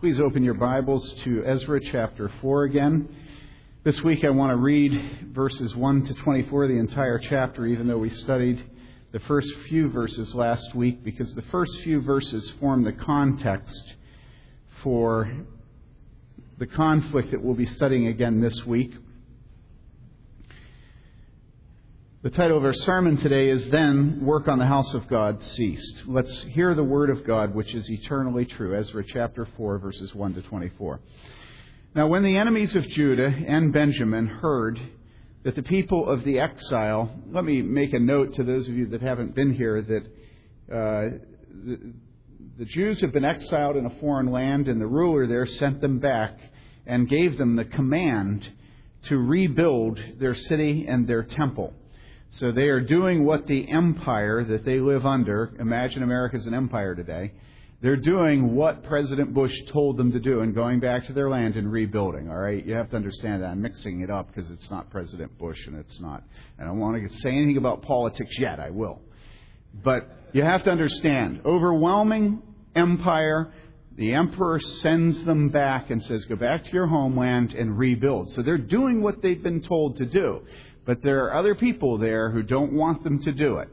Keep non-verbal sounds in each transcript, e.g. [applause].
Please open your Bibles to Ezra chapter 4 again. This week I want to read verses 1 to 24, the entire chapter, even though we studied the first few verses last week, because the first few verses form the context for the conflict that we'll be studying again this week. The title of our sermon today is Then Work on the House of God Ceased. Let's hear the word of God, which is eternally true. Ezra chapter 4, verses 1 to 24. Now, when the enemies of Judah and Benjamin heard that the people of the exile, let me make a note to those of you that haven't been here that uh, the, the Jews have been exiled in a foreign land, and the ruler there sent them back and gave them the command to rebuild their city and their temple. So they are doing what the empire that they live under, imagine America an empire today, they're doing what President Bush told them to do and going back to their land and rebuilding. All right, you have to understand that. I'm mixing it up because it's not President Bush and it's not. And I don't want to say anything about politics yet. I will, but you have to understand. Overwhelming empire. The emperor sends them back and says, "Go back to your homeland and rebuild." So they're doing what they've been told to do. But there are other people there who don't want them to do it.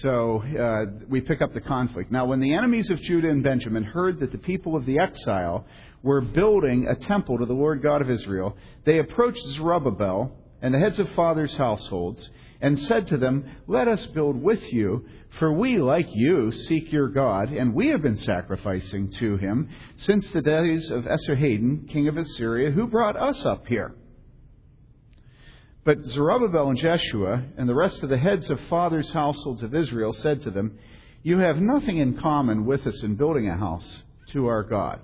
So uh, we pick up the conflict. Now, when the enemies of Judah and Benjamin heard that the people of the exile were building a temple to the Lord God of Israel, they approached Zerubbabel and the heads of fathers' households and said to them, Let us build with you, for we, like you, seek your God, and we have been sacrificing to him since the days of Esarhaddon, king of Assyria, who brought us up here. But Zerubbabel and Jeshua and the rest of the heads of fathers' households of Israel said to them, You have nothing in common with us in building a house to our God.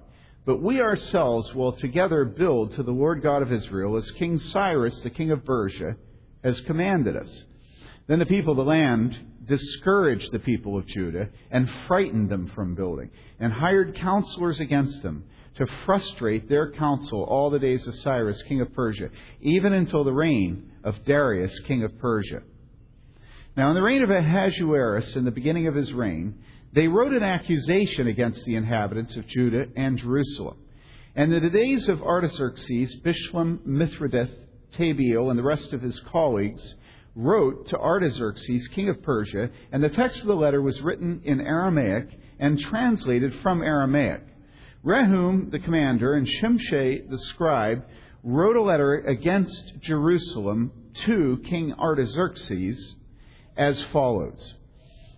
But we ourselves will together build to the Lord God of Israel as King Cyrus, the king of Persia, has commanded us. Then the people of the land discouraged the people of Judah and frightened them from building, and hired counselors against them to frustrate their counsel all the days of Cyrus, king of Persia, even until the reign of Darius, king of Persia. Now, in the reign of Ahasuerus, in the beginning of his reign, they wrote an accusation against the inhabitants of Judah and Jerusalem. And in the days of Artaxerxes, Bishlam, Mithridath, Tabeel, and the rest of his colleagues wrote to Artaxerxes, king of Persia, and the text of the letter was written in Aramaic and translated from Aramaic. Rehum the commander and Shimshai the scribe wrote a letter against Jerusalem to King Artaxerxes as follows.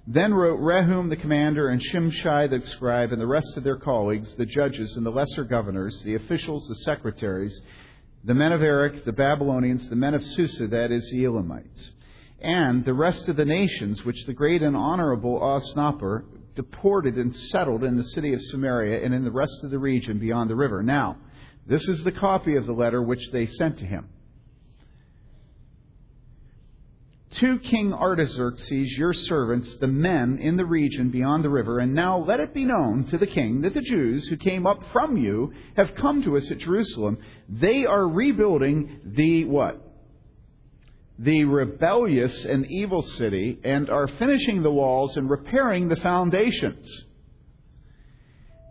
Then wrote Rehum the commander and Shimshai the scribe and the rest of their colleagues, the judges and the lesser governors, the officials, the secretaries, the men of Erech, the Babylonians, the men of Susa, that is, the Elamites, and the rest of the nations which the great and honorable Osnappar deported and settled in the city of Samaria and in the rest of the region beyond the river. Now, this is the copy of the letter which they sent to him. To King Artaxerxes, your servants, the men in the region beyond the river, and now let it be known to the king that the Jews who came up from you have come to us at Jerusalem. They are rebuilding the what? the rebellious and evil city and are finishing the walls and repairing the foundations.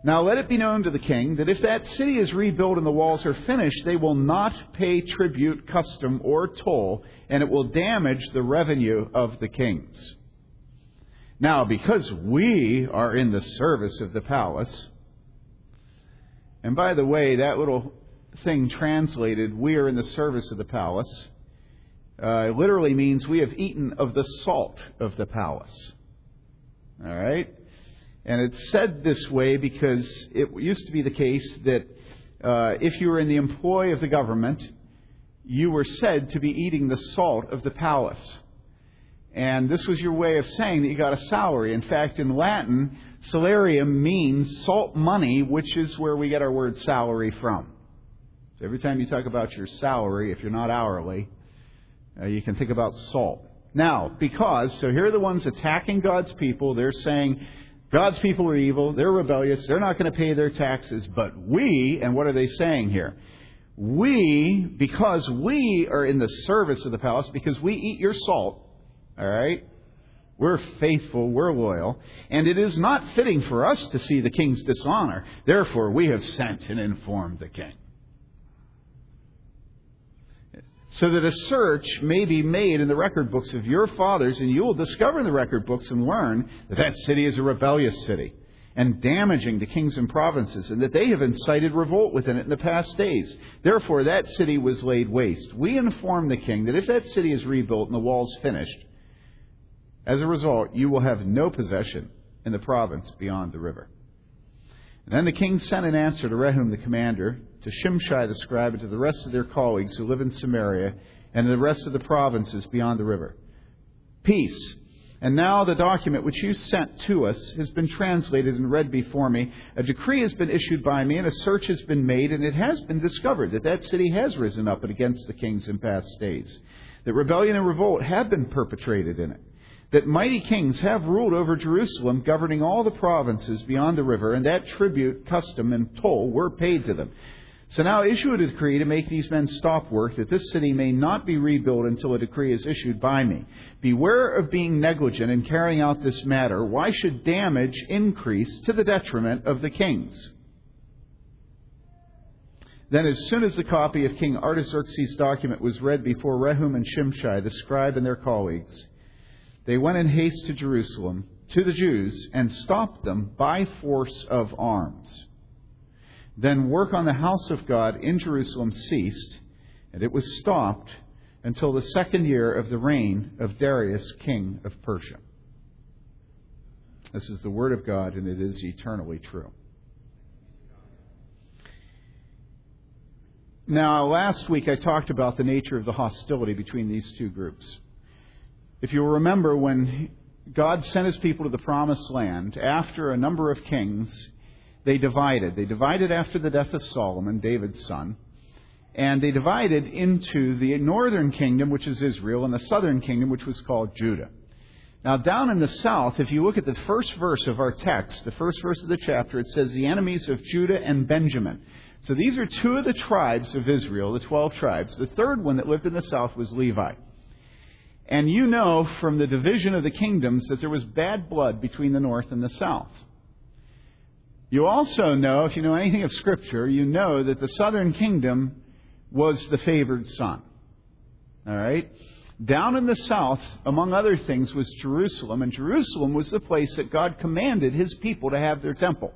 Now let it be known to the king that if that city is rebuilt and the walls are finished, they will not pay tribute, custom, or toll, and it will damage the revenue of the kings. Now, because we are in the service of the palace, and by the way, that little thing translated, we are in the service of the palace, uh, literally means we have eaten of the salt of the palace. All right? And it's said this way because it used to be the case that uh, if you were in the employ of the government, you were said to be eating the salt of the palace. And this was your way of saying that you got a salary. In fact, in Latin, salarium means salt money, which is where we get our word salary from. So every time you talk about your salary, if you're not hourly, uh, you can think about salt. Now, because, so here are the ones attacking God's people. They're saying God's people are evil, they're rebellious, they're not going to pay their taxes, but we, and what are they saying here? We, because we are in the service of the palace, because we eat your salt, all right? We're faithful, we're loyal, and it is not fitting for us to see the king's dishonor. Therefore, we have sent and informed the king. So that a search may be made in the record books of your fathers, and you will discover in the record books and learn that that city is a rebellious city and damaging to kings and provinces, and that they have incited revolt within it in the past days. Therefore, that city was laid waste. We inform the king that if that city is rebuilt and the walls finished, as a result, you will have no possession in the province beyond the river. And then the king sent an answer to Rehum the commander, to Shimshai the scribe, and to the rest of their colleagues who live in Samaria and the rest of the provinces beyond the river. Peace and now the document which you sent to us has been translated and read before me. A decree has been issued by me, and a search has been made, and it has been discovered that that city has risen up against the kings in past days. That rebellion and revolt have been perpetrated in it. That mighty kings have ruled over Jerusalem, governing all the provinces beyond the river, and that tribute, custom, and toll were paid to them. So now issue a decree to make these men stop work, that this city may not be rebuilt until a decree is issued by me. Beware of being negligent in carrying out this matter. Why should damage increase to the detriment of the kings? Then, as soon as the copy of King Artaxerxes' document was read before Rehum and Shimshai, the scribe and their colleagues, they went in haste to Jerusalem, to the Jews, and stopped them by force of arms. Then work on the house of God in Jerusalem ceased, and it was stopped until the second year of the reign of Darius, king of Persia. This is the word of God, and it is eternally true. Now, last week I talked about the nature of the hostility between these two groups. If you'll remember, when God sent his people to the promised land, after a number of kings, they divided. They divided after the death of Solomon, David's son, and they divided into the northern kingdom, which is Israel, and the southern kingdom, which was called Judah. Now, down in the south, if you look at the first verse of our text, the first verse of the chapter, it says, The enemies of Judah and Benjamin. So these are two of the tribes of Israel, the 12 tribes. The third one that lived in the south was Levi. And you know from the division of the kingdoms that there was bad blood between the north and the south. You also know, if you know anything of Scripture, you know that the southern kingdom was the favored son. All right? Down in the south, among other things, was Jerusalem, and Jerusalem was the place that God commanded his people to have their temple.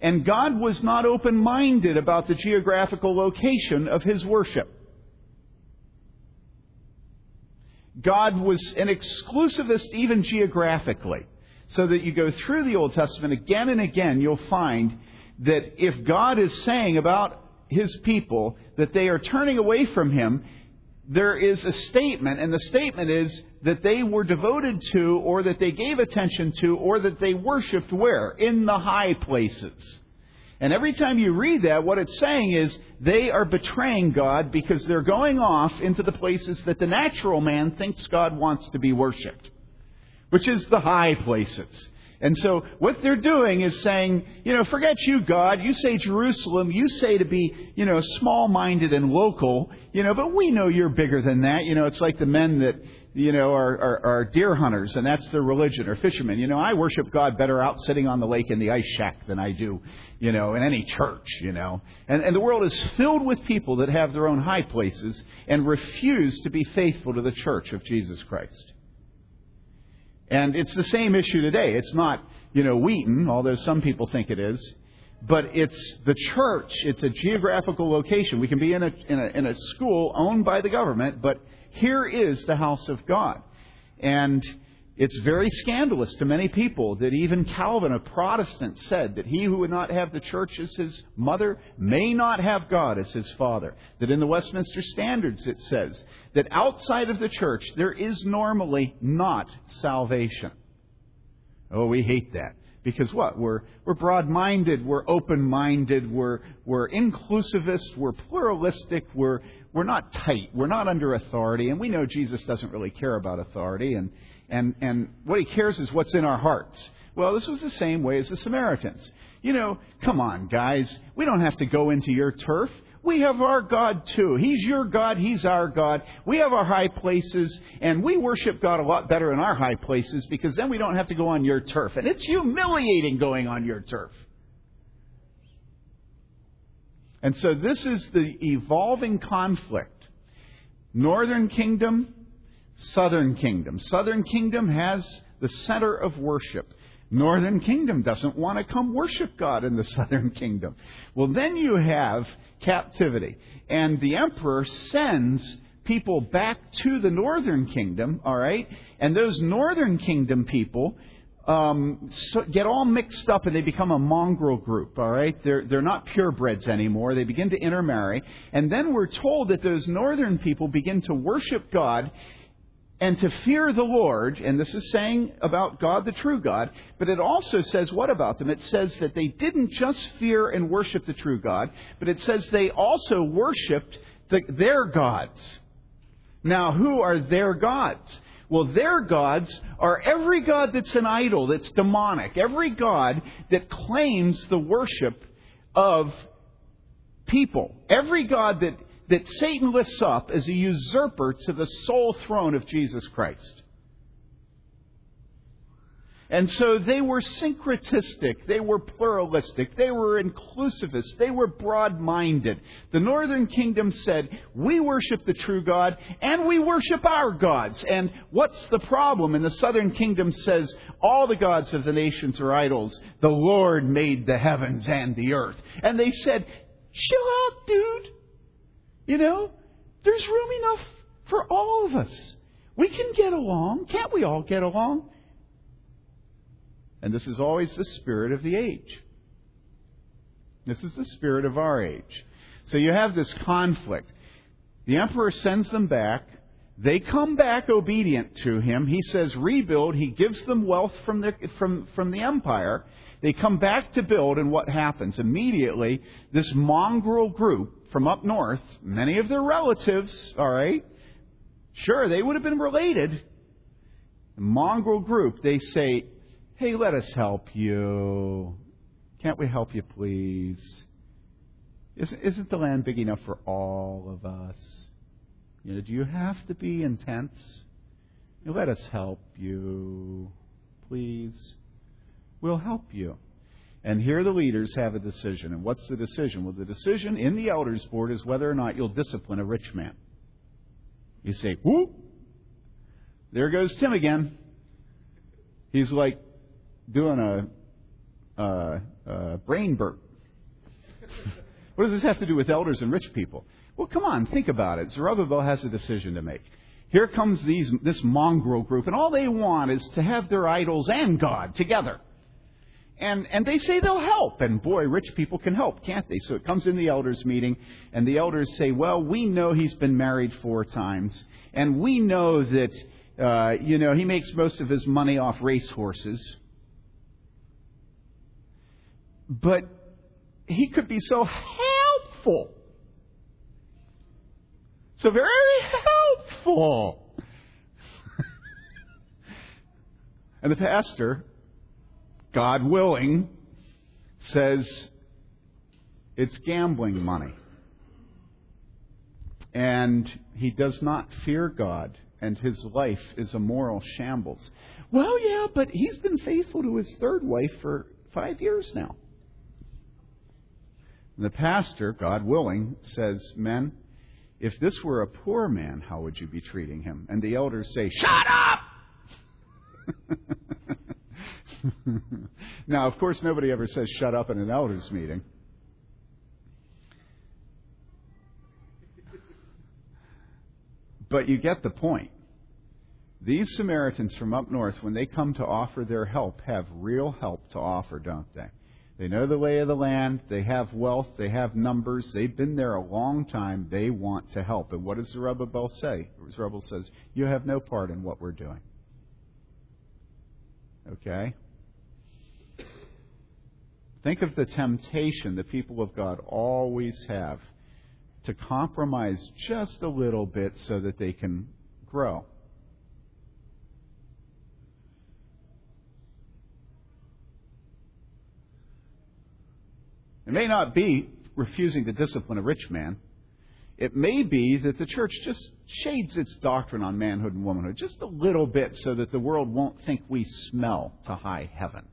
And God was not open minded about the geographical location of his worship. God was an exclusivist even geographically so that you go through the Old Testament again and again, you'll find that if God is saying about his people that they are turning away from him, there is a statement, and the statement is that they were devoted to, or that they gave attention to, or that they worshiped where? In the high places. And every time you read that, what it's saying is they are betraying God because they're going off into the places that the natural man thinks God wants to be worshiped which is the high places. And so what they're doing is saying, you know, forget you, God. You say Jerusalem. You say to be, you know, small-minded and local, you know, but we know you're bigger than that. You know, it's like the men that, you know, are, are, are deer hunters, and that's their religion, or fishermen. You know, I worship God better out sitting on the lake in the ice shack than I do, you know, in any church, you know. And, and the world is filled with people that have their own high places and refuse to be faithful to the church of Jesus Christ. And it's the same issue today. It's not, you know, Wheaton, although some people think it is, but it's the church. It's a geographical location. We can be in a, in a, in a school owned by the government, but here is the house of God. And it's very scandalous to many people that even Calvin, a Protestant, said that he who would not have the church as his mother may not have God as his father. That in the Westminster Standards it says that outside of the church there is normally not salvation. Oh, we hate that. Because what? We're, we're broad minded, we're open minded, we're, we're inclusivist, we're pluralistic, we're, we're not tight, we're not under authority, and we know Jesus doesn't really care about authority, and, and, and what he cares is what's in our hearts. Well, this was the same way as the Samaritans. You know, come on, guys. We don't have to go into your turf. We have our God too. He's your God. He's our God. We have our high places, and we worship God a lot better in our high places because then we don't have to go on your turf. And it's humiliating going on your turf. And so this is the evolving conflict. Northern kingdom, southern kingdom. Southern kingdom has the center of worship. Northern kingdom doesn't want to come worship God in the [laughs] southern kingdom. Well, then you have captivity. And the emperor sends people back to the northern kingdom, all right? And those northern kingdom people um, so get all mixed up and they become a mongrel group, all right? They're, they're not purebreds anymore. They begin to intermarry. And then we're told that those northern people begin to worship God and to fear the Lord, and this is saying about God, the true God, but it also says what about them? It says that they didn't just fear and worship the true God, but it says they also worshiped the, their gods. Now, who are their gods? Well, their gods are every god that's an idol, that's demonic, every god that claims the worship of people, every god that that Satan lifts up as a usurper to the sole throne of Jesus Christ. And so they were syncretistic, they were pluralistic, they were inclusivist, they were broad minded. The northern kingdom said, We worship the true God and we worship our gods. And what's the problem? And the southern kingdom says, All the gods of the nations are idols. The Lord made the heavens and the earth. And they said, Chill out, dude. You know, there's room enough for all of us. We can get along. Can't we all get along? And this is always the spirit of the age. This is the spirit of our age. So you have this conflict. The emperor sends them back. They come back obedient to him. He says, rebuild. He gives them wealth from the, from, from the empire. They come back to build, and what happens? Immediately, this mongrel group from up north, many of their relatives, all right, sure, they would have been related. The mongrel group, they say, hey, let us help you. Can't we help you, please? Isn't, the land big enough for all of us? You know, do you have to be intense? You know, let us help you, please. We'll help you. And here the leaders have a decision. And what's the decision? Well, the decision in the elders' board is whether or not you'll discipline a rich man. You say, whoop. There goes Tim again. He's like doing a, a, a brain burp. [laughs] what does this have to do with elders and rich people? Well, come on, think about it. Zerubbabel has a decision to make. Here comes these, this mongrel group, and all they want is to have their idols and God together. And, and they say they'll help. And boy, rich people can help, can't they? So it comes in the elders' meeting, and the elders say, Well, we know he's been married four times, and we know that, uh, you know, he makes most of his money off racehorses. But he could be so helpful. So very helpful. [laughs] and the pastor God willing, says it's gambling money. And he does not fear God, and his life is a moral shambles. Well, yeah, but he's been faithful to his third wife for five years now. And the pastor, God willing, says, Men, if this were a poor man, how would you be treating him? And the elders say, Shut up! [laughs] [laughs] now, of course, nobody ever says shut up in an elders meeting. But you get the point. These Samaritans from up north, when they come to offer their help, have real help to offer, don't they? They know the lay of the land. They have wealth. They have numbers. They've been there a long time. They want to help. And what does Zerubbabel say? Zerubbabel says, You have no part in what we're doing. Okay? Think of the temptation the people of God always have to compromise just a little bit so that they can grow. It may not be refusing to discipline a rich man. It may be that the church just shades its doctrine on manhood and womanhood just a little bit so that the world won't think we smell to high heaven.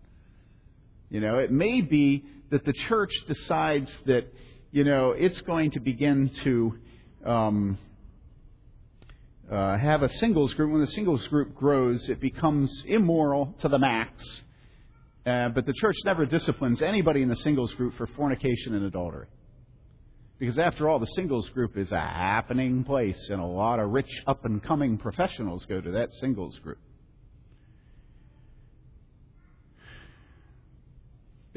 You know, it may be that the church decides that, you know, it's going to begin to um, uh, have a singles group. When the singles group grows, it becomes immoral to the max. Uh, but the church never disciplines anybody in the singles group for fornication and adultery. Because after all, the singles group is a happening place, and a lot of rich up and coming professionals go to that singles group.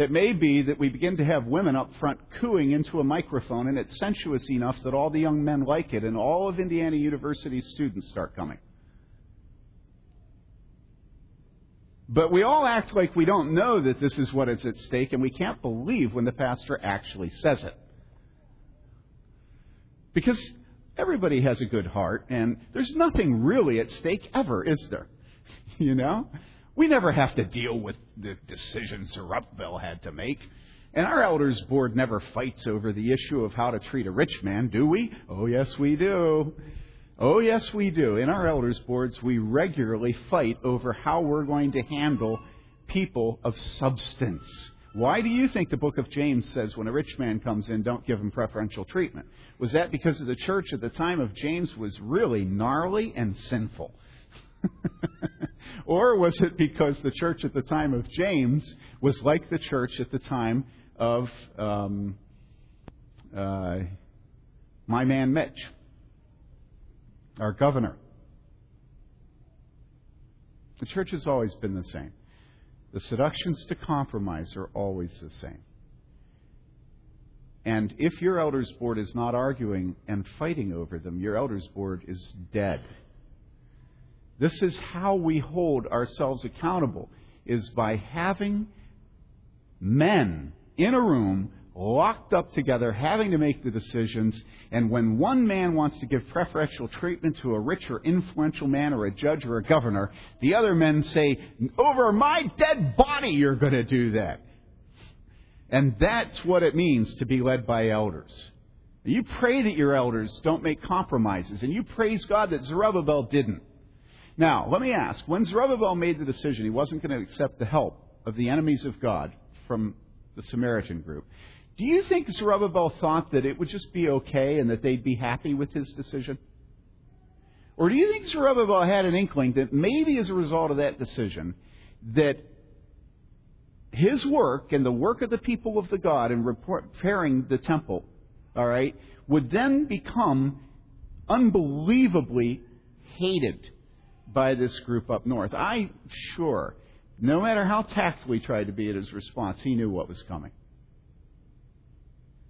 It may be that we begin to have women up front cooing into a microphone, and it's sensuous enough that all the young men like it, and all of Indiana University's students start coming. But we all act like we don't know that this is what is at stake, and we can't believe when the pastor actually says it. Because everybody has a good heart, and there's nothing really at stake ever, is there? [laughs] You know? We never have to deal with the decisions Zerubbabel had to make. And our elders board never fights over the issue of how to treat a rich man, do we? Oh, yes, we do. Oh, yes, we do. In our elders boards, we regularly fight over how we're going to handle people of substance. Why do you think the book of James says when a rich man comes in, don't give him preferential treatment? Was that because the church at the time of James was really gnarly and sinful? [laughs] or was it because the church at the time of James was like the church at the time of um, uh, my man Mitch, our governor? The church has always been the same. The seductions to compromise are always the same. And if your elders board is not arguing and fighting over them, your elders board is dead. This is how we hold ourselves accountable is by having men in a room locked up together having to make the decisions and when one man wants to give preferential treatment to a rich or influential man or a judge or a governor the other men say over my dead body you're going to do that. And that's what it means to be led by elders. You pray that your elders don't make compromises and you praise God that Zerubbabel didn't now, let me ask when Zerubbabel made the decision he wasn't going to accept the help of the enemies of God from the Samaritan group, do you think Zerubbabel thought that it would just be okay and that they'd be happy with his decision? Or do you think Zerubbabel had an inkling that maybe as a result of that decision, that his work and the work of the people of the God in repairing the temple, all right, would then become unbelievably hated by this group up north. I'm sure, no matter how tactful he tried to be at his response, he knew what was coming.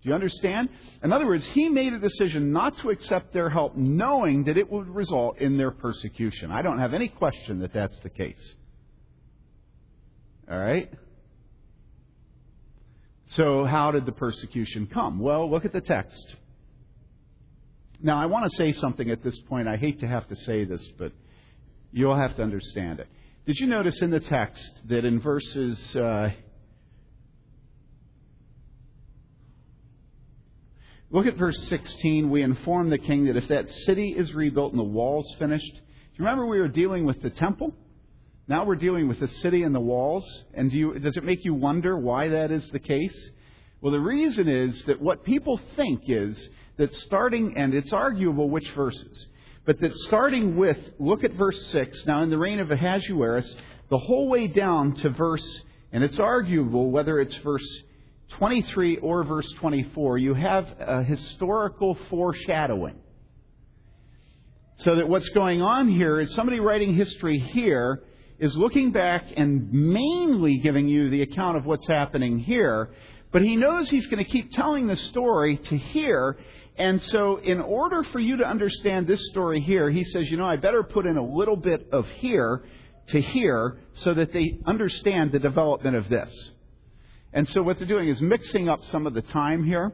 Do you understand? In other words, he made a decision not to accept their help, knowing that it would result in their persecution. I don't have any question that that's the case. All right? So, how did the persecution come? Well, look at the text. Now, I want to say something at this point. I hate to have to say this, but You'll have to understand it. Did you notice in the text that in verses. Uh, look at verse 16. We inform the king that if that city is rebuilt and the walls finished. Do you remember we were dealing with the temple? Now we're dealing with the city and the walls. And do you, does it make you wonder why that is the case? Well, the reason is that what people think is that starting, and it's arguable which verses, but that starting with, look at verse 6, now in the reign of Ahasuerus, the whole way down to verse, and it's arguable whether it's verse 23 or verse 24, you have a historical foreshadowing. So that what's going on here is somebody writing history here is looking back and mainly giving you the account of what's happening here, but he knows he's going to keep telling the story to here, and so, in order for you to understand this story here, he says, you know, I better put in a little bit of here to here so that they understand the development of this. And so, what they're doing is mixing up some of the time here.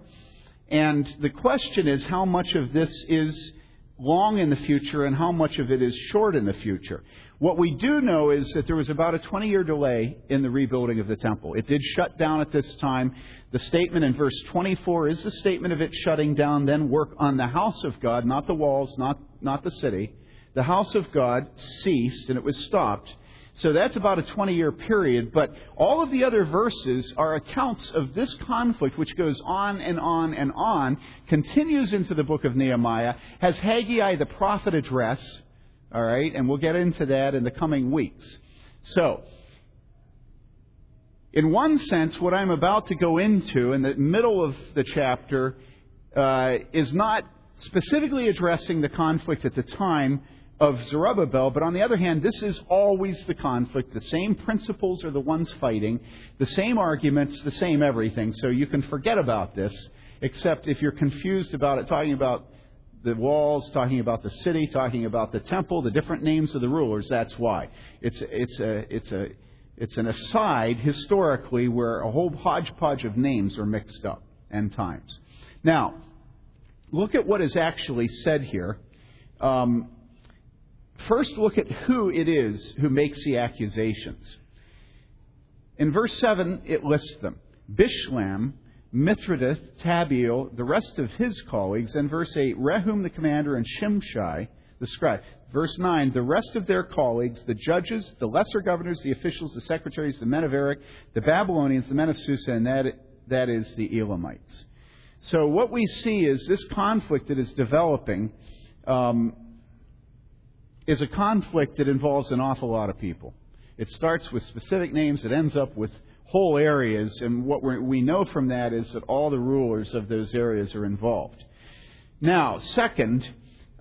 And the question is how much of this is long in the future and how much of it is short in the future. What we do know is that there was about a 20 year delay in the rebuilding of the temple. It did shut down at this time. The statement in verse 24 is the statement of it shutting down, then work on the house of God, not the walls, not, not the city. The house of God ceased and it was stopped so that's about a 20 year period, but all of the other verses are accounts of this conflict which goes on and on and on, continues into the book of Nehemiah, has Haggai the prophet address, all right, and we'll get into that in the coming weeks. So, in one sense, what I'm about to go into in the middle of the chapter uh, is not specifically addressing the conflict at the time, of Zerubbabel, but on the other hand, this is always the conflict. The same principles are the ones fighting, the same arguments, the same everything. So you can forget about this, except if you're confused about it, talking about the walls, talking about the city, talking about the temple, the different names of the rulers, that's why. It's, it's, a, it's, a, it's an aside historically where a whole hodgepodge of names are mixed up and times. Now, look at what is actually said here. Um, First, look at who it is who makes the accusations. In verse 7, it lists them Bishlam, Mithridath, Tabeel, the rest of his colleagues. And verse 8, Rehum the commander and Shimshai the scribe. Verse 9, the rest of their colleagues, the judges, the lesser governors, the officials, the secretaries, the men of Erech, the Babylonians, the men of Susa, and that, that is the Elamites. So what we see is this conflict that is developing. Um, is a conflict that involves an awful lot of people. It starts with specific names, it ends up with whole areas, and what we know from that is that all the rulers of those areas are involved. Now, second,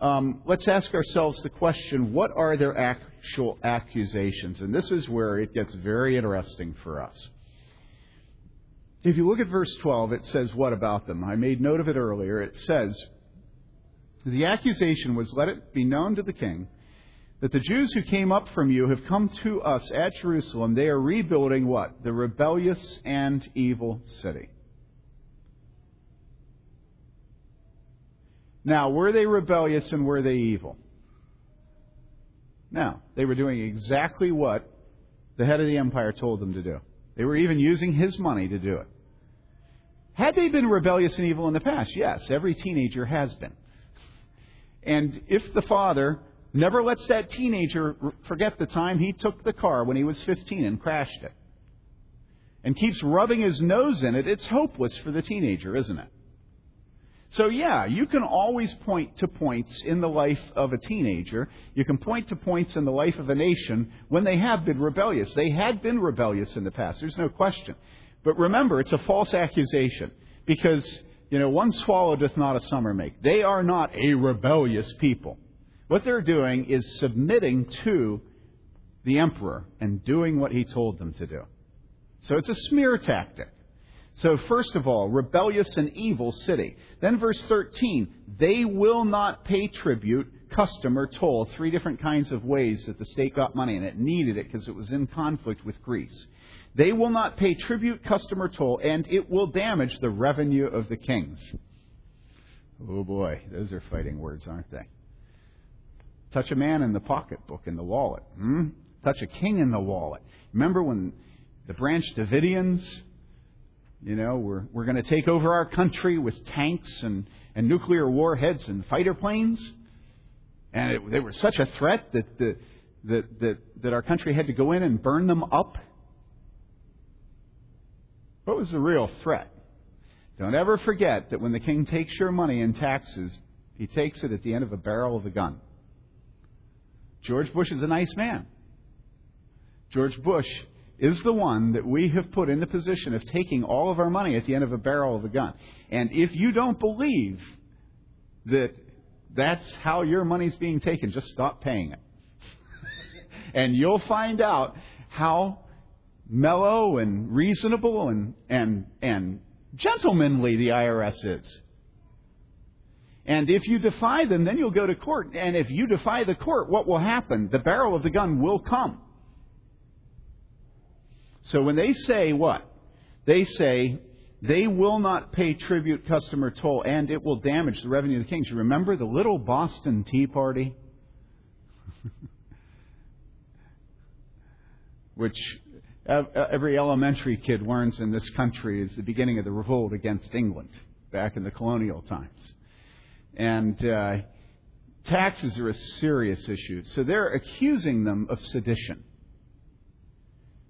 um, let's ask ourselves the question what are their actual accusations? And this is where it gets very interesting for us. If you look at verse 12, it says what about them? I made note of it earlier. It says, The accusation was, Let it be known to the king that the Jews who came up from you have come to us at Jerusalem. They are rebuilding what? The rebellious and evil city. Now, were they rebellious and were they evil? Now, They were doing exactly what the head of the empire told them to do. They were even using his money to do it. Had they been rebellious and evil in the past? Yes, every teenager has been. And if the father never lets that teenager forget the time he took the car when he was 15 and crashed it. And keeps rubbing his nose in it, it's hopeless for the teenager, isn't it? So, yeah, you can always point to points in the life of a teenager. You can point to points in the life of a nation when they have been rebellious. They had been rebellious in the past, there's no question. But remember, it's a false accusation because, you know, one swallow doth not a summer make. They are not a rebellious people. What they're doing is submitting to the emperor and doing what he told them to do. So it's a smear tactic. So, first of all, rebellious and evil city. Then, verse 13, they will not pay tribute, custom, or toll. Three different kinds of ways that the state got money, and it needed it because it was in conflict with Greece. They will not pay tribute, custom, or toll, and it will damage the revenue of the kings. Oh boy, those are fighting words, aren't they? Touch a man in the pocketbook, in the wallet. Hmm? Touch a king in the wallet. Remember when the Branch Davidians, you know, were, were going to take over our country with tanks and, and nuclear warheads and fighter planes? And it, they were such a threat that, the, that, that, that our country had to go in and burn them up? What was the real threat? Don't ever forget that when the king takes your money in taxes, he takes it at the end of a barrel of a gun. George Bush is a nice man. George Bush is the one that we have put in the position of taking all of our money at the end of a barrel of a gun. And if you don't believe that that's how your money's being taken, just stop paying it. [laughs] and you'll find out how mellow and reasonable and, and, and gentlemanly the IRS is. And if you defy them, then you'll go to court. And if you defy the court, what will happen? The barrel of the gun will come. So when they say what? They say, they will not pay tribute, customer toll, and it will damage the revenue of the kings. You remember the little Boston Tea Party? [laughs] Which uh, every elementary kid learns in this country is the beginning of the revolt against England back in the colonial times. And uh, taxes are a serious issue. So they're accusing them of sedition.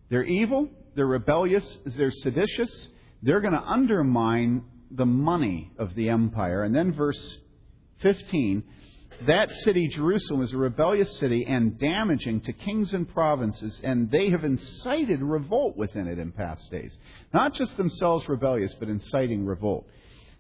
They're evil, they're rebellious, they're seditious, they're going to undermine the money of the empire. And then verse 15 that city, Jerusalem, is a rebellious city and damaging to kings and provinces, and they have incited revolt within it in past days. Not just themselves rebellious, but inciting revolt.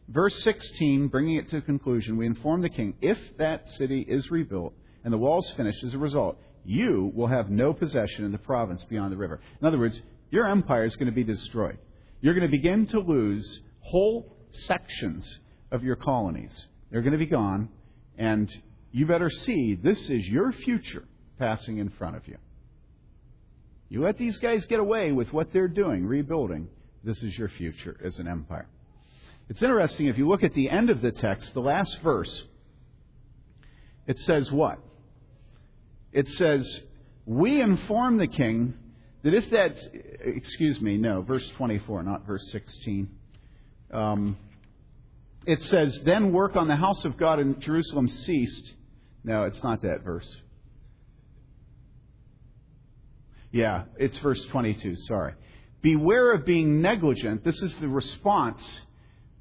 Verse 16, bringing it to conclusion, we inform the king if that city is rebuilt and the walls finished as a result, you will have no possession in the province beyond the river. In other words, your empire is going to be destroyed. You're going to begin to lose whole sections of your colonies. They're going to be gone, and you better see this is your future passing in front of you. You let these guys get away with what they're doing, rebuilding. This is your future as an empire. It's interesting if you look at the end of the text, the last verse, it says what? It says, We inform the king that if that, excuse me, no, verse 24, not verse 16. Um, it says, Then work on the house of God in Jerusalem ceased. No, it's not that verse. Yeah, it's verse 22, sorry. Beware of being negligent. This is the response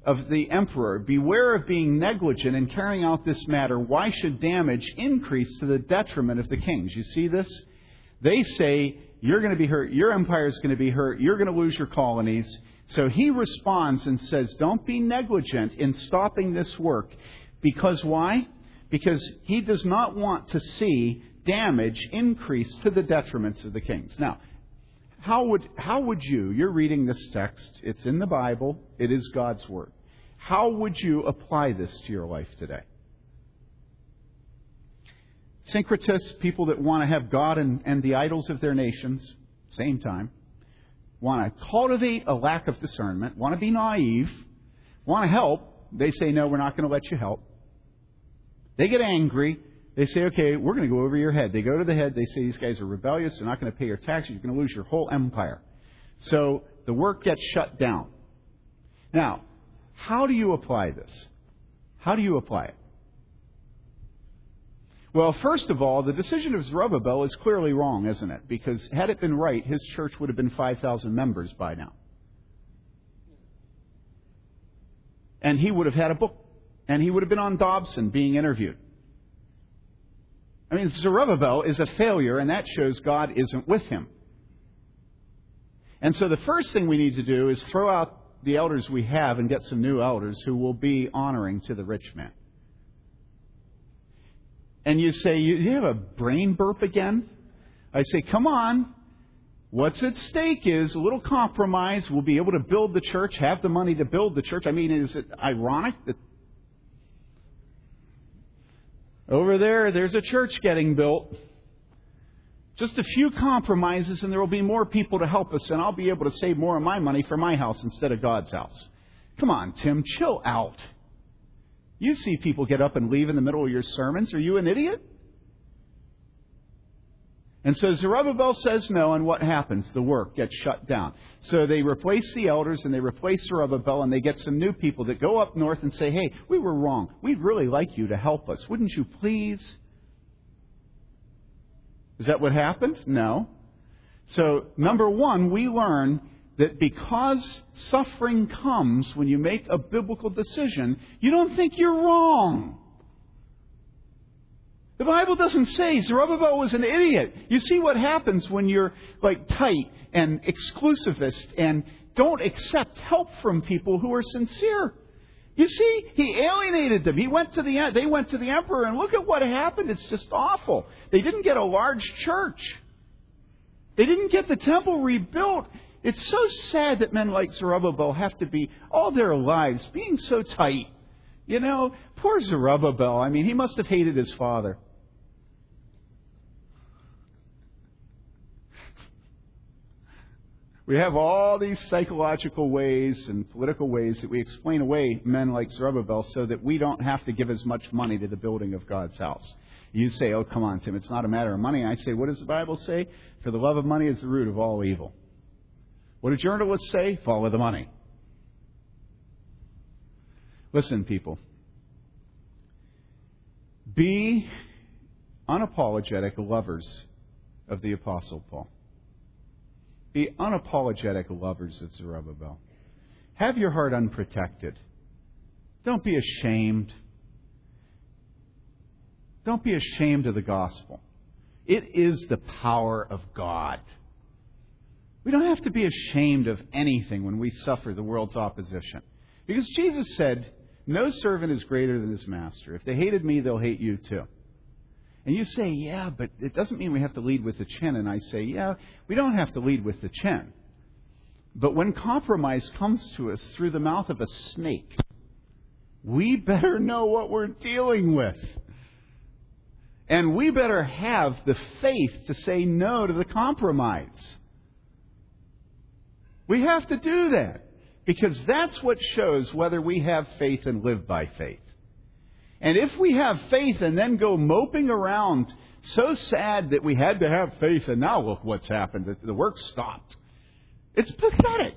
of the emperor. Beware of being negligent in carrying out this matter. Why should damage increase to the detriment of the kings? You see this? They say, You're going to be hurt. Your empire is going to be hurt. You're going to lose your colonies. So he responds and says, Don't be negligent in stopping this work. Because why? Because he does not want to see damage increase to the detriments of the kings. Now, how would, how would you, you're reading this text, it's in the Bible, it is God's Word. How would you apply this to your life today? Syncretists, people that want to have God and, and the idols of their nations, same time want to cultivate a lack of discernment, want to be naive, want to help, they say, no, we're not going to let you help. They get angry. They say, okay, we're going to go over your head. They go to the head. They say, these guys are rebellious. They're not going to pay your taxes. You're going to lose your whole empire. So the work gets shut down. Now, how do you apply this? How do you apply it? Well, first of all, the decision of Zerubbabel is clearly wrong, isn't it? Because had it been right, his church would have been 5,000 members by now. And he would have had a book, and he would have been on Dobson being interviewed. I mean, Zerubbabel is a failure, and that shows God isn't with him. And so the first thing we need to do is throw out the elders we have and get some new elders who will be honoring to the rich man and you say, You have a brain burp again? I say, Come on. What's at stake is a little compromise. We'll be able to build the church, have the money to build the church. I mean, is it ironic that over there, there's a church getting built? Just a few compromises, and there will be more people to help us, and I'll be able to save more of my money for my house instead of God's house. Come on, Tim, chill out. You see people get up and leave in the middle of your sermons. Are you an idiot? And so Zerubbabel says no, and what happens? The work gets shut down. So they replace the elders and they replace Zerubbabel and they get some new people that go up north and say, hey, we were wrong. We'd really like you to help us. Wouldn't you please? Is that what happened? No. So, number one, we learn that because suffering comes when you make a biblical decision, you don't think you're wrong. The Bible doesn't say Zerubbabel was an idiot. You see what happens when you're like tight and exclusivist and don't accept help from people who are sincere. You see, he alienated them. He went to the they went to the emperor and look at what happened. It's just awful. They didn't get a large church. They didn't get the temple rebuilt. It's so sad that men like Zerubbabel have to be all their lives being so tight. You know, poor Zerubbabel. I mean, he must have hated his father. We have all these psychological ways and political ways that we explain away men like Zerubbabel so that we don't have to give as much money to the building of God's house. You say, oh, come on, Tim, it's not a matter of money. I say, what does the Bible say? For the love of money is the root of all evil. What do journalists say? Follow the money. Listen, people. Be unapologetic lovers of the Apostle Paul. Be unapologetic lovers of Zerubbabel. Have your heart unprotected. Don't be ashamed. Don't be ashamed of the gospel. It is the power of God. We don't have to be ashamed of anything when we suffer the world's opposition. Because Jesus said, No servant is greater than his master. If they hated me, they'll hate you too. And you say, yeah, but it doesn't mean we have to lead with the chin. And I say, yeah, we don't have to lead with the chin. But when compromise comes to us through the mouth of a snake, we better know what we're dealing with. And we better have the faith to say no to the compromise. We have to do that because that's what shows whether we have faith and live by faith. And if we have faith and then go moping around so sad that we had to have faith and now look what's happened, the work stopped, it's pathetic.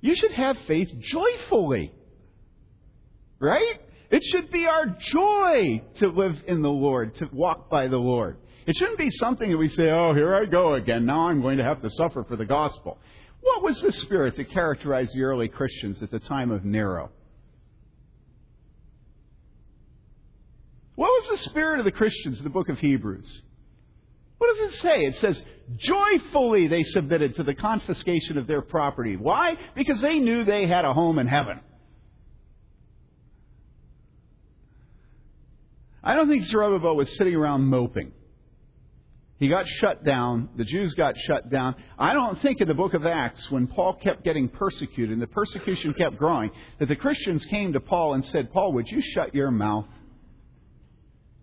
You should have faith joyfully. Right? It should be our joy to live in the Lord, to walk by the Lord. It shouldn't be something that we say, oh, here I go again. Now I'm going to have to suffer for the gospel. What was the spirit that characterized the early Christians at the time of Nero? What was the spirit of the Christians in the book of Hebrews? What does it say? It says, joyfully they submitted to the confiscation of their property. Why? Because they knew they had a home in heaven. I don't think Zerubbabel was sitting around moping. He got shut down. The Jews got shut down. I don't think in the book of Acts, when Paul kept getting persecuted and the persecution kept growing, that the Christians came to Paul and said, Paul, would you shut your mouth?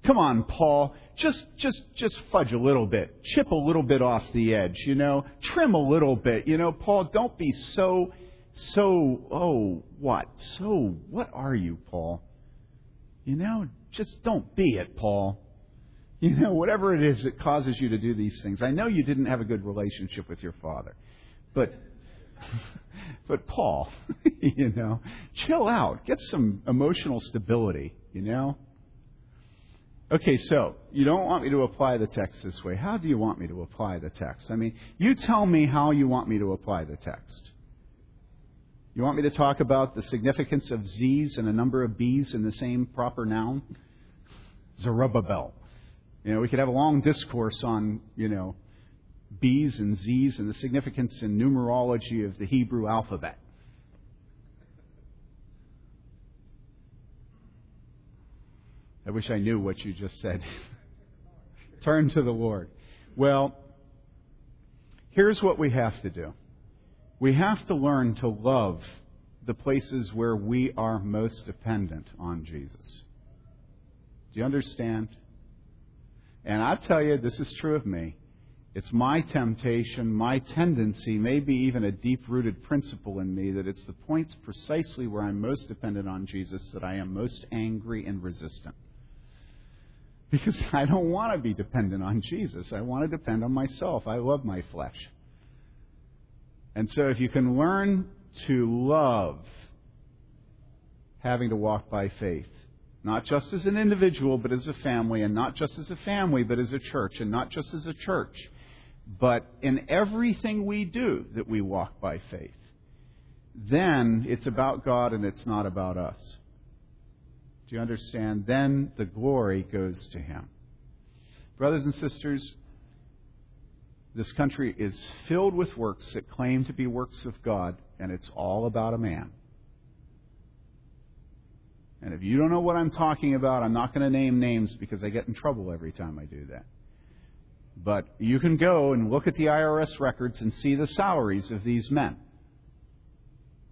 Come on, Paul. Just, just, just fudge a little bit. Chip a little bit off the edge, you know. Trim a little bit. You know, Paul, don't be so, so, oh, what? So, what are you, Paul? You know, just don't be it, Paul. You know, whatever it is that causes you to do these things. I know you didn't have a good relationship with your father, but, [laughs] but Paul, [laughs] you know, chill out. Get some emotional stability, you know. Okay, so you don't want me to apply the text this way. How do you want me to apply the text? I mean, you tell me how you want me to apply the text. You want me to talk about the significance of Z's and a number of B's in the same proper noun? Zerubbabel. You know, we could have a long discourse on, you know, B's and Z's and the significance in numerology of the Hebrew alphabet. I wish I knew what you just said. [laughs] Turn to the Lord. Well, here's what we have to do we have to learn to love the places where we are most dependent on Jesus. Do you understand? And I tell you, this is true of me. It's my temptation, my tendency, maybe even a deep rooted principle in me, that it's the points precisely where I'm most dependent on Jesus that I am most angry and resistant. Because [laughs] I don't want to be dependent on Jesus. I want to depend on myself. I love my flesh. And so if you can learn to love having to walk by faith, not just as an individual, but as a family, and not just as a family, but as a church, and not just as a church, but in everything we do that we walk by faith, then it's about God and it's not about us. You understand? Then the glory goes to him. Brothers and sisters, this country is filled with works that claim to be works of God, and it's all about a man. And if you don't know what I'm talking about, I'm not going to name names because I get in trouble every time I do that. But you can go and look at the IRS records and see the salaries of these men.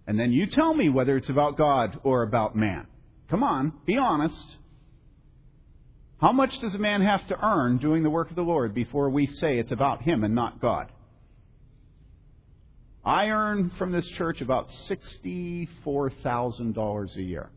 And then you tell me whether it's about God or about man. Come on, be honest. How much does a man have to earn doing the work of the Lord before we say it's about him and not God? I earn from this church about $64,000 a year.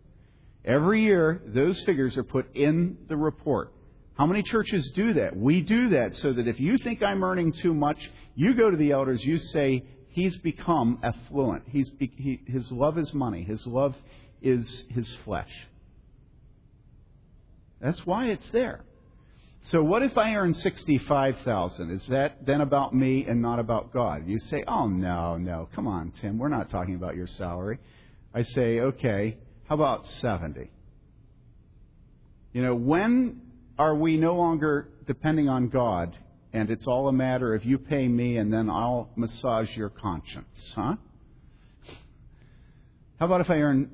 Every year, those figures are put in the report. How many churches do that? We do that so that if you think I'm earning too much, you go to the elders, you say, He's become affluent. He's, he, his love is money. His love is his flesh. That's why it's there. So what if I earn 65,000? Is that then about me and not about God? You say, "Oh no, no. Come on, Tim. We're not talking about your salary." I say, "Okay, how about 70?" You know, when are we no longer depending on God and it's all a matter of you pay me and then I'll massage your conscience, huh? How about if I earn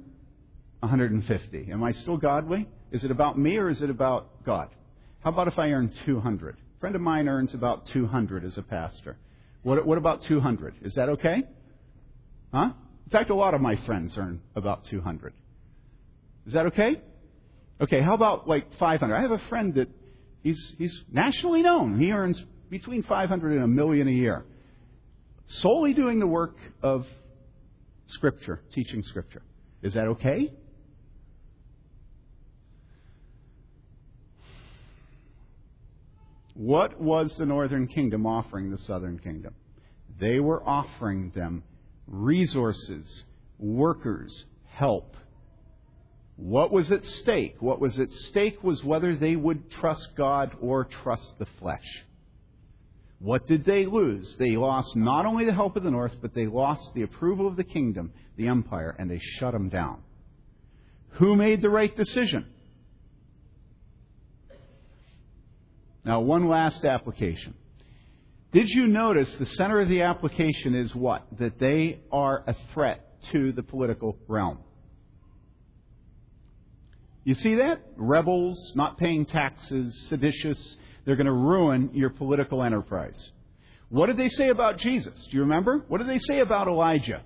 150? Am I still godly? Is it about me or is it about God? How about if I earn 200? A friend of mine earns about 200 as a pastor. What, what about 200? Is that okay? Huh? In fact, a lot of my friends earn about 200. Is that okay? Okay, how about like 500? I have a friend that he's, he's nationally known. He earns between 500 and a million a year. Solely doing the work of Scripture, teaching Scripture. Is that okay? What was the northern kingdom offering the southern kingdom? They were offering them resources, workers, help. What was at stake? What was at stake was whether they would trust God or trust the flesh. What did they lose? They lost not only the help of the north, but they lost the approval of the kingdom, the empire, and they shut them down. Who made the right decision? Now, one last application. Did you notice the center of the application is what? That they are a threat to the political realm. You see that? Rebels, not paying taxes, seditious. They're going to ruin your political enterprise. What did they say about Jesus? Do you remember? What did they say about Elijah?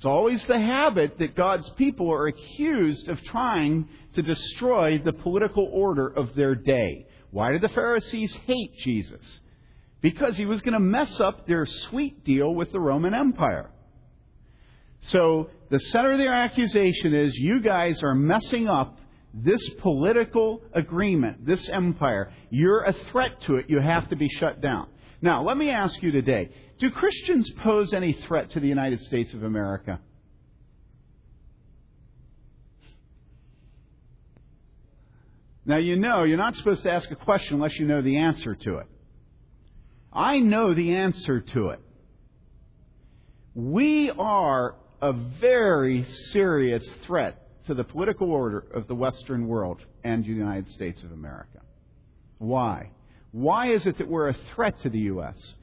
It's always the habit that God's people are accused of trying to destroy the political order of their day. Why did the Pharisees hate Jesus? Because he was going to mess up their sweet deal with the Roman Empire. So the center of their accusation is you guys are messing up this political agreement, this empire. You're a threat to it. You have to be shut down. Now, let me ask you today do Christians pose any threat to the United States of America? Now, you know you're not supposed to ask a question unless you know the answer to it. I know the answer to it. We are a very serious threat to the political order of the Western world and the United States of America. Why? Why is it that we're a threat to the U.S.?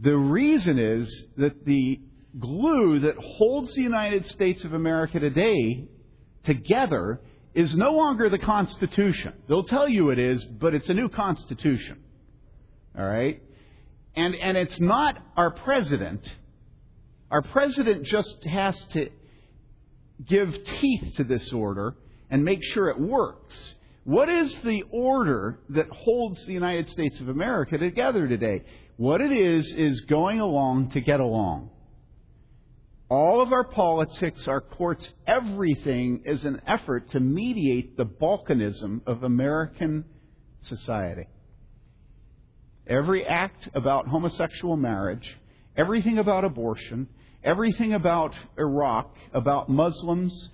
The reason is that the glue that holds the United States of America today together is no longer the Constitution. They'll tell you it is, but it's a new Constitution. All right? And, and it's not our president. Our president just has to give teeth to this order and make sure it works. What is the order that holds the United States of America together today? What it is, is going along to get along. All of our politics, our courts, everything is an effort to mediate the balkanism of American society. Every act about homosexual marriage, everything about abortion, everything about Iraq, about Muslims,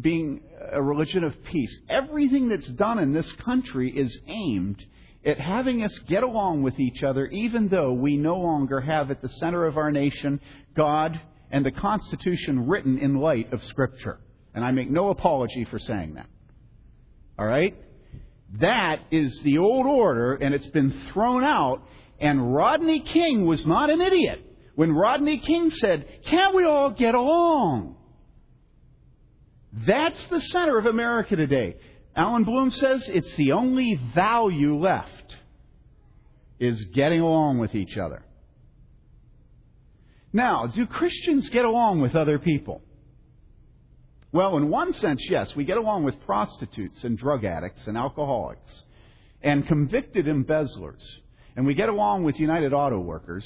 being a religion of peace. Everything that's done in this country is aimed at having us get along with each other, even though we no longer have at the center of our nation God and the Constitution written in light of Scripture. And I make no apology for saying that. All right? That is the old order, and it's been thrown out. And Rodney King was not an idiot when Rodney King said, Can't we all get along? That's the center of America today. Allan Bloom says it's the only value left is getting along with each other. Now, do Christians get along with other people? Well, in one sense, yes. We get along with prostitutes and drug addicts and alcoholics and convicted embezzlers. And we get along with United Auto Workers.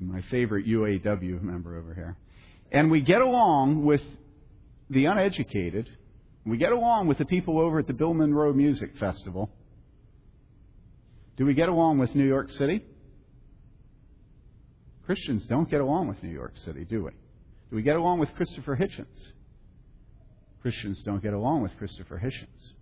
My favorite UAW member over here. And we get along with the uneducated. We get along with the people over at the Bill Monroe Music Festival. Do we get along with New York City? Christians don't get along with New York City, do we? Do we get along with Christopher Hitchens? Christians don't get along with Christopher Hitchens.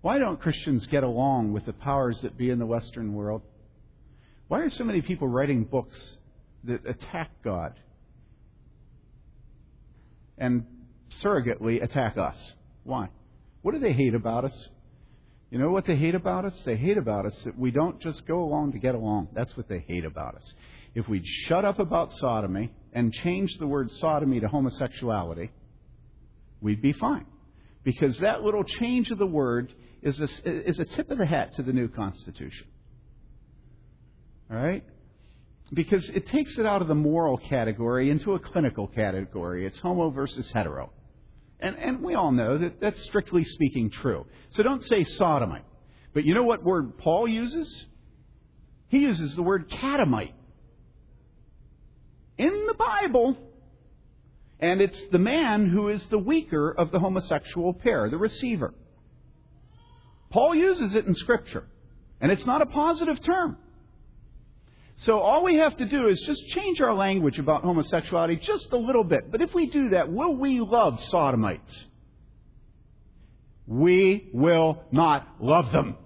Why don't Christians get along with the powers that be in the Western world? Why are so many people writing books that attack God and surrogately attack us? Why? What do they hate about us? You know what they hate about us? They hate about us that we don't just go along to get along. That's what they hate about us. If we'd shut up about sodomy and change the word sodomy to homosexuality, we'd be fine. Because that little change of the word is a, is a tip of the hat to the new Constitution. All right? Because it takes it out of the moral category into a clinical category. It's homo versus hetero. And, and we all know that that's strictly speaking true. So don't say sodomite. But you know what word Paul uses? He uses the word catamite. In the Bible. And it's the man who is the weaker of the homosexual pair, the receiver. Paul uses it in Scripture. And it's not a positive term. So all we have to do is just change our language about homosexuality just a little bit. But if we do that, will we love sodomites? We will not love them.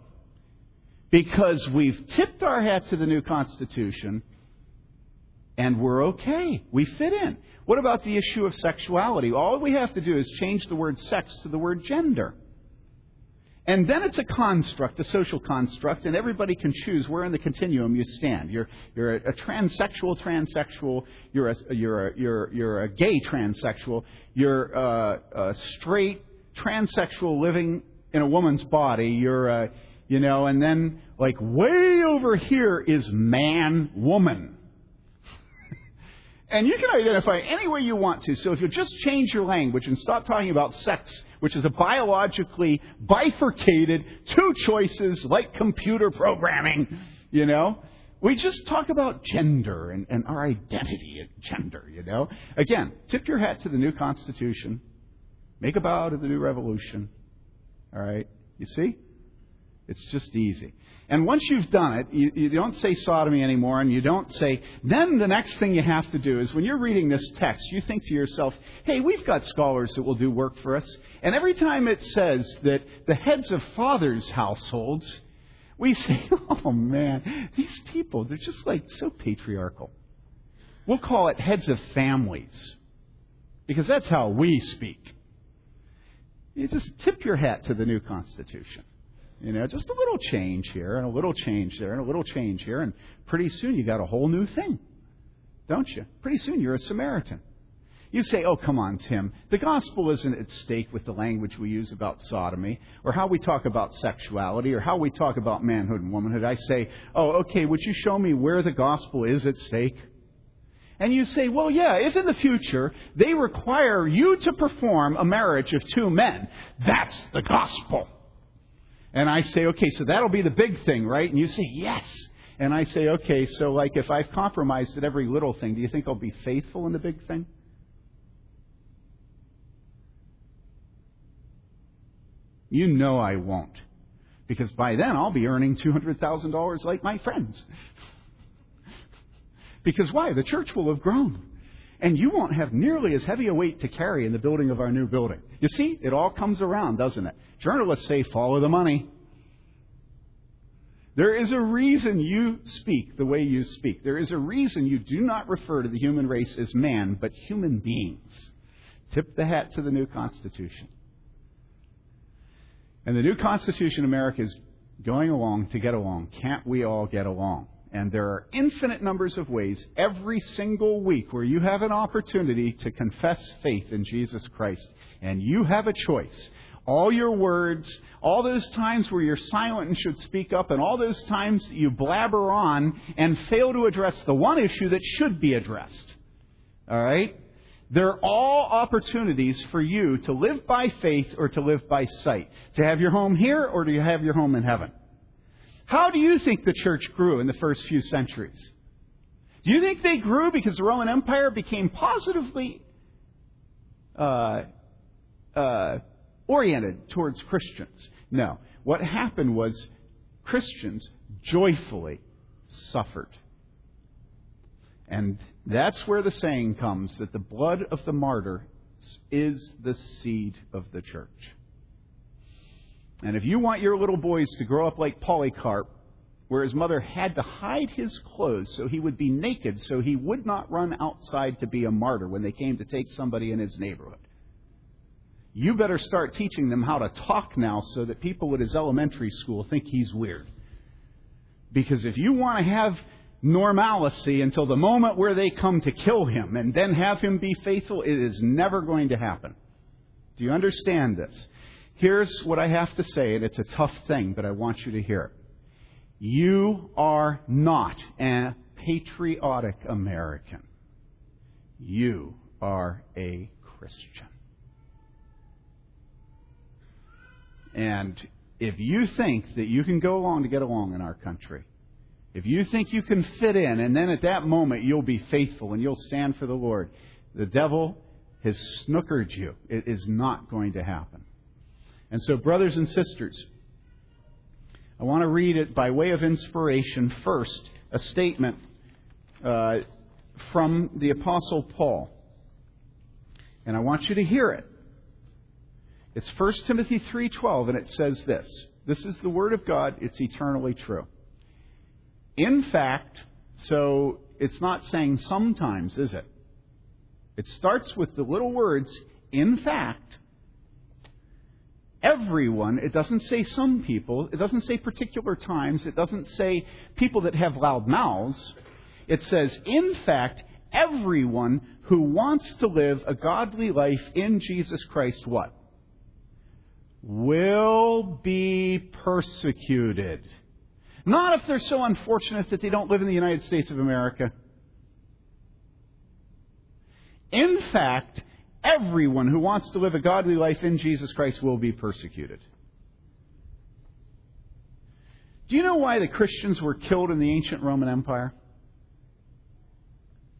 Because we've tipped our hat to the new Constitution and we're okay. We fit in. What about the issue of sexuality? All we have to do is change the word sex to the word gender. And then it's a construct, a social construct, and everybody can choose where in the continuum you stand. You're, you're a, a transsexual, transsexual. You're a, you're a, you're, you're a gay transsexual. You're a, a straight transsexual living in a woman's body. You're a, you know, and then like way over here is man, woman. And you can identify any way you want to. So if you just change your language and stop talking about sex, which is a biologically bifurcated two choices like computer programming, you know, we just talk about gender and, and our identity in gender, you know. Again, tip your hat to the new Constitution. Make a bow to the new revolution. All right? You see? It's just easy. And once you've done it, you, you, don't say sodomy anymore, and you don't say, then the next thing you have to do is when you're reading this text, you think to yourself, hey, we've got scholars that will do work for us. And every time it says that the heads of fathers' households, we say, [laughs] oh man, these people, they're just like so patriarchal. We'll call it heads of families, because that's how we speak. You just tip your hat to the new Constitution. You know, just a little change here and a little change there and a little change here, and pretty soon you got a whole new thing, don't you? Pretty soon you're a Samaritan. You say, oh, come on, Tim. The gospel isn't at stake with the language we use about sodomy, or how we talk about sexuality, or how we talk about manhood and womanhood. I say, oh, okay, would you show me where the gospel is at stake? And you say, well, yeah, if in the future they require you to perform a marriage of two men, that's the gospel. And I say, okay, so that'll be the big thing, right? And you say, yes. And I say, okay, so like if I've compromised at every little thing, do you think I'll be faithful in the big thing? You know I won't. Because by then I'll be earning $200,000 like my friends. [laughs] because why? The church will have grown. And you won't have nearly as heavy a weight to carry in the building of our new building. You see, it all comes around, doesn't it? Journalists say, follow the money. There is a reason you speak the way you speak. There is a reason you do not refer to the human race as man, but human beings. Tip the hat to the new Constitution. And the new Constitution America is going along to get along. Can't we all get along? And there are infinite numbers of ways every single week where you have an opportunity to confess faith in Jesus Christ. And you have a choice. All your words, all those times where you're silent and should speak up, and all those times that you blabber on and fail to address the one issue that should be addressed. All right? They're all opportunities for you to live by faith or to live by sight. To have your home here or to have your home in heaven. How do you think the church grew in the first few centuries? Do you think they grew because the Roman Empire became positively uh, uh, oriented towards Christians? No. What happened was Christians joyfully suffered. And that's where the saying comes that the blood of the martyr is the seed of the church. And if you want your little boys to grow up like Polycarp, where his mother had to hide his clothes so he would be naked so he would not run outside to be a martyr when they came to take somebody in his neighborhood. You better start teaching them how to talk now so that people at his elementary school think he's weird. Because if you want to have normalcy until the moment where they come to kill him and then have him be faithful, it is never going to happen. Do you understand this? Here's what I have to say, and it's a tough thing, but I want you to hear it. You are not a patriotic American. You are a Christian. And if you think that you can go along to get along in our country, if you think you can fit in, and then at that moment you'll be faithful and you'll stand for the Lord, the devil has snookered you. It is not going to happen. And so, brothers and sisters, I want to read it by way of inspiration first, a statement uh, from the Apostle Paul. And I want you to hear it. It's 1 Timothy 3:12 and it says this. This is the word of God, it's eternally true. In fact, so it's not saying sometimes, is it? It starts with the little words in fact. Everyone, it doesn't say some people, it doesn't say particular times, it doesn't say people that have loud mouths. It says, in fact, everyone who wants to live a godly life in Jesus Christ, what? will be persecuted. Not if they're so unfortunate that they don't live in the United States of America. In fact, everyone who wants to live a godly life in Jesus Christ will be persecuted. Do you know why the Christians were killed in the ancient Roman Empire?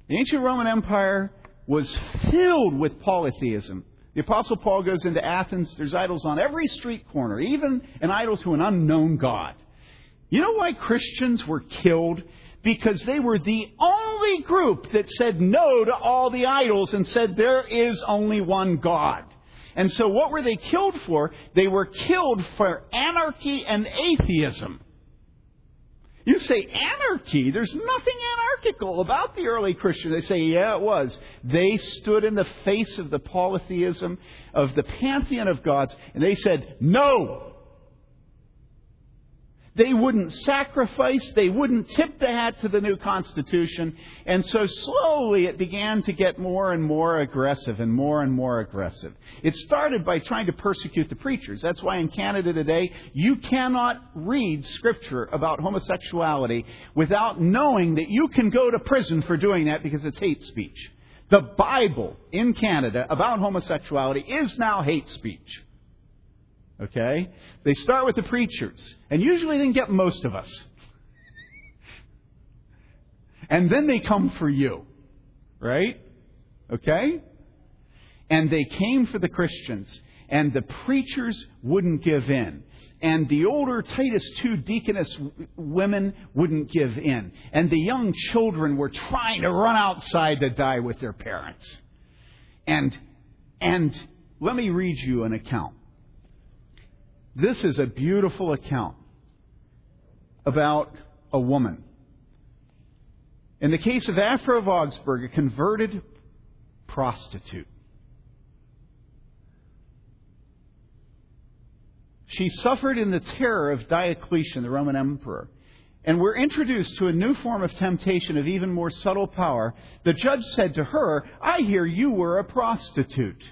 The ancient Roman Empire was filled with polytheism. The Apostle Paul goes into Athens. There's idols on every street corner, even an idol to an unknown God. You know why Christians were killed? Because they were the only group that said no to all the idols and said there is only one God. And so what were they killed for? They were killed for anarchy and atheism. You say anarchy. There's nothing anarchical about the early Christians. They say, yeah, it was. They stood in the face of the polytheism, of the pantheon of gods, and they said, no. They wouldn't sacrifice. They wouldn't tip the hat to the new Constitution. And so slowly it began to get more and more aggressive and more and more aggressive. It started by trying to persecute the preachers. That's why in Canada today, you cannot read scripture about homosexuality without knowing that you can go to prison for doing that because it's hate speech. The Bible in Canada about homosexuality is now hate speech. Okay? They start with the preachers, and usually they get most of us. And then they come for you. Right? Okay? And they came for the Christians, and the preachers wouldn't give in. And the older Titus II deaconess women wouldn't give in. And the young children were trying to run outside to die with their parents. And, and let me read you an account. This is a beautiful account about a woman. In the case of Afra of Augsburg, a converted prostitute. She suffered in the terror of Diocletian, the Roman emperor. And we're introduced to a new form of temptation of even more subtle power. The judge said to her, I hear you were a prostitute.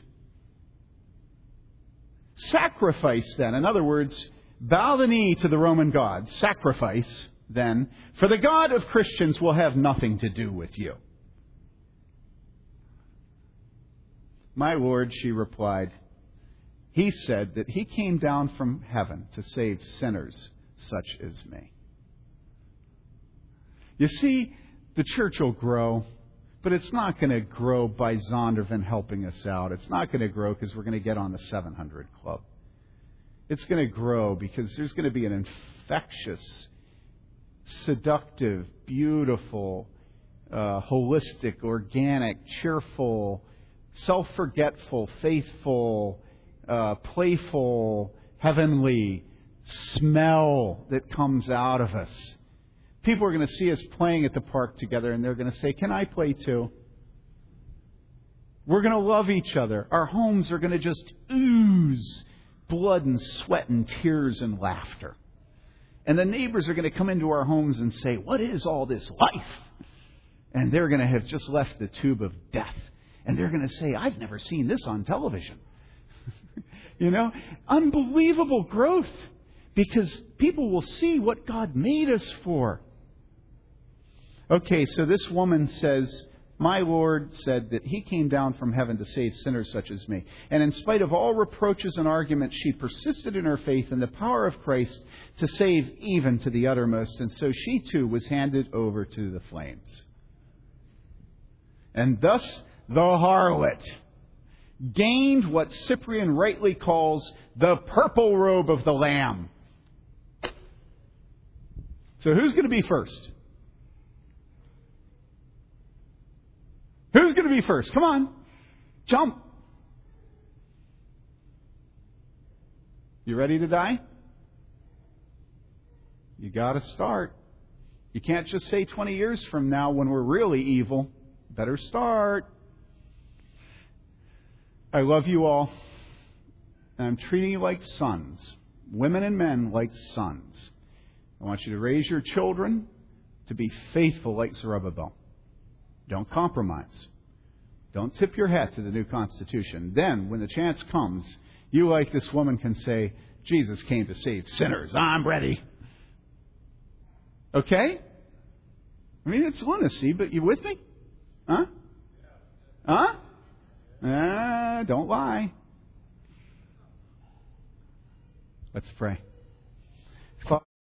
Sacrifice, then, in other words, bow the knee to the Roman God. Sacrifice, then, for the God of Christians will have nothing to do with you. My Lord, she replied, he said that he came down from heaven to save sinners such as me. You see, the church will grow, but it's not going to grow by Zondervan helping us out. It's not going to grow because we're going to get on the 700 club. It's going to grow because there's going to be an infectious, seductive, beautiful, uh, holistic, organic, cheerful, self forgetful, faithful, uh, playful, heavenly smell that comes out of us. People are going to see us playing at the park together and they're going to say, Can I play too? We're going to love each other. Our homes are going to just ooze blood and sweat and tears and laughter. And the neighbors are going to come into our homes and say, What is all this life? And they're going to have just left the tube of death. And they're going to say, I've never seen this on television. [laughs] you know, unbelievable growth because people will see what God made us for. Okay, so this woman says, My Lord said that He came down from heaven to save sinners such as me. And in spite of all reproaches and arguments, she persisted in her faith in the power of Christ to save even to the uttermost. And so she too was handed over to the flames. And thus the harlot gained what Cyprian rightly calls the purple robe of the Lamb. So who's going to be first? Who's going to be first? Come on. Jump. You ready to die? You got to start. You can't just say 20 years from now when we're really evil. Better start. I love you all. And I'm treating you like sons, women and men like sons. I want you to raise your children to be faithful like Zerubbabel. Don't compromise. Don't tip your hat to the new Constitution. Then, when the chance comes, you, like this woman, can say, Jesus came to save sinners. I'm ready. Okay? I mean, it's lunacy, but you with me? Huh? Huh? Ah, don't lie. Let's pray.